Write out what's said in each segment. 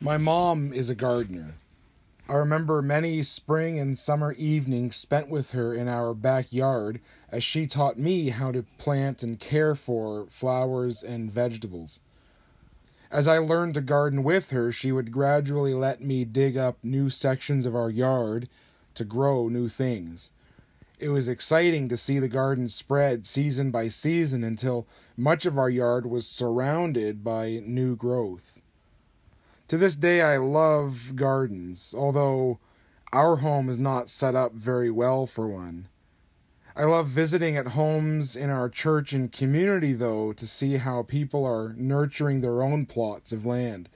My mom is a gardener. I remember many spring and summer evenings spent with her in our backyard as she taught me how to plant and care for flowers and vegetables. As I learned to garden with her, she would gradually let me dig up new sections of our yard to grow new things. It was exciting to see the garden spread season by season until much of our yard was surrounded by new growth. To this day, I love gardens, although our home is not set up very well for one. I love visiting at homes in our church and community, though, to see how people are nurturing their own plots of land.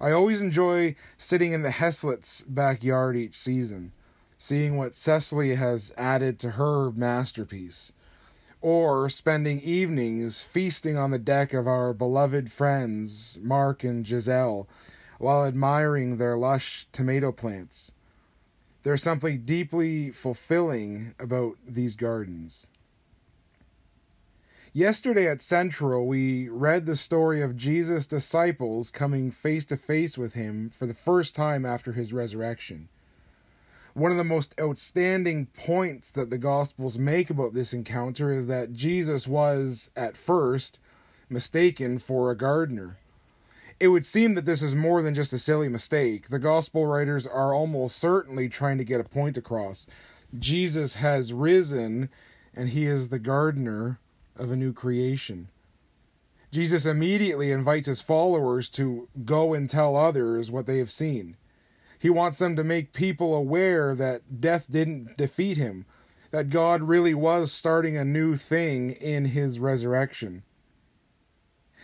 I always enjoy sitting in the Heslets' backyard each season, seeing what Cecily has added to her masterpiece, or spending evenings feasting on the deck of our beloved friends, Mark and Giselle, while admiring their lush tomato plants. There's something deeply fulfilling about these gardens. Yesterday at Central, we read the story of Jesus' disciples coming face to face with him for the first time after his resurrection. One of the most outstanding points that the Gospels make about this encounter is that Jesus was, at first, mistaken for a gardener. It would seem that this is more than just a silly mistake. The gospel writers are almost certainly trying to get a point across. Jesus has risen, and he is the gardener of a new creation. Jesus immediately invites his followers to go and tell others what they have seen. He wants them to make people aware that death didn't defeat him, that God really was starting a new thing in his resurrection.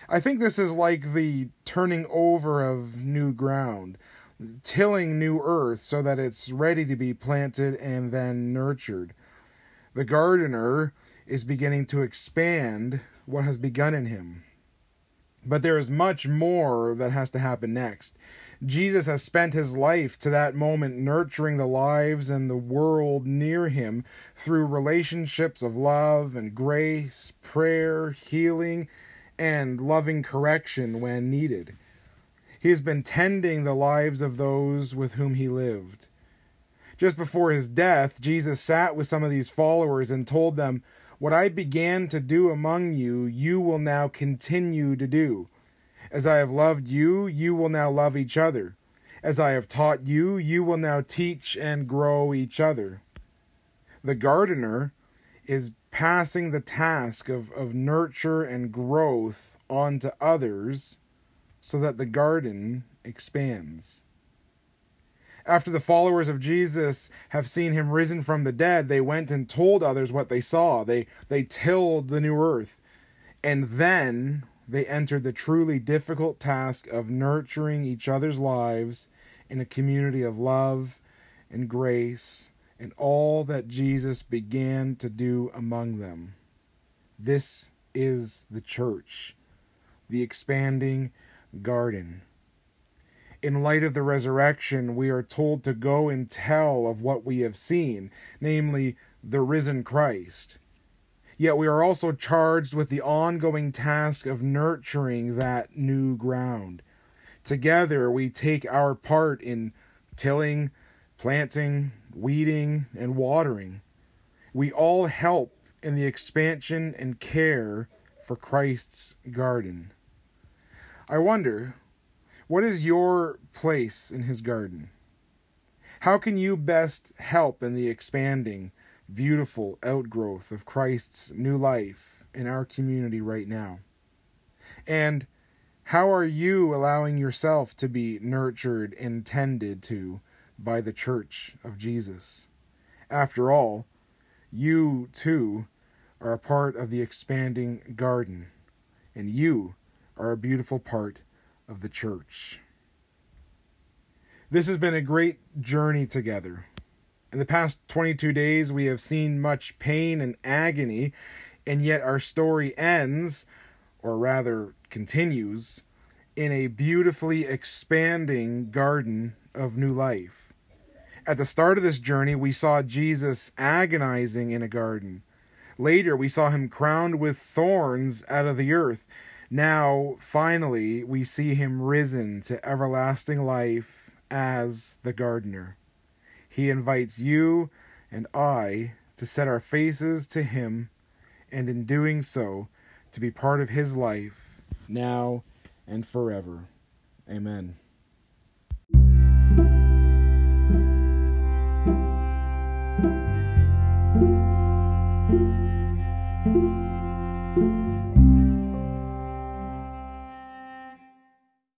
I think this is like the turning over of new ground, tilling new earth so that it's ready to be planted and then nurtured. The gardener is beginning to expand what has begun in him. But there is much more that has to happen next. Jesus has spent his life to that moment nurturing the lives and the world near him through relationships of love and grace, prayer, healing, and loving correction when needed. He has been tending the lives of those with whom he lived. Just before his death, Jesus sat with some of these followers and told them, What I began to do among you, you will now continue to do. As I have loved you, you will now love each other. As I have taught you, you will now teach and grow each other. The gardener is passing the task of, of nurture and growth onto others so that the garden expands. After the followers of Jesus have seen him risen from the dead, they went and told others what they saw. They, they tilled the new earth. And then they entered the truly difficult task of nurturing each other's lives in a community of love and grace and all that Jesus began to do among them. This is the church, the expanding garden. In light of the resurrection, we are told to go and tell of what we have seen, namely, the risen Christ. Yet we are also charged with the ongoing task of nurturing that new ground. Together, we take our part in tilling, planting, weeding, and watering. We all help in the expansion and care for Christ's garden. I wonder, what is your place in his garden? How can you best help in the expanding, beautiful outgrowth of Christ's new life in our community right now? And how are you allowing yourself to be nurtured and tended to by the Church of Jesus. After all, you too are a part of the expanding garden, and you are a beautiful part of the church. This has been a great journey together. In the past 22 days, we have seen much pain and agony, and yet our story ends, or rather continues, in a beautifully expanding garden of new life. At the start of this journey, we saw Jesus agonizing in a garden. Later, we saw him crowned with thorns out of the earth. Now, finally, we see him risen to everlasting life as the gardener. He invites you and I to set our faces to him, and in doing so, to be part of his life now and forever. Amen.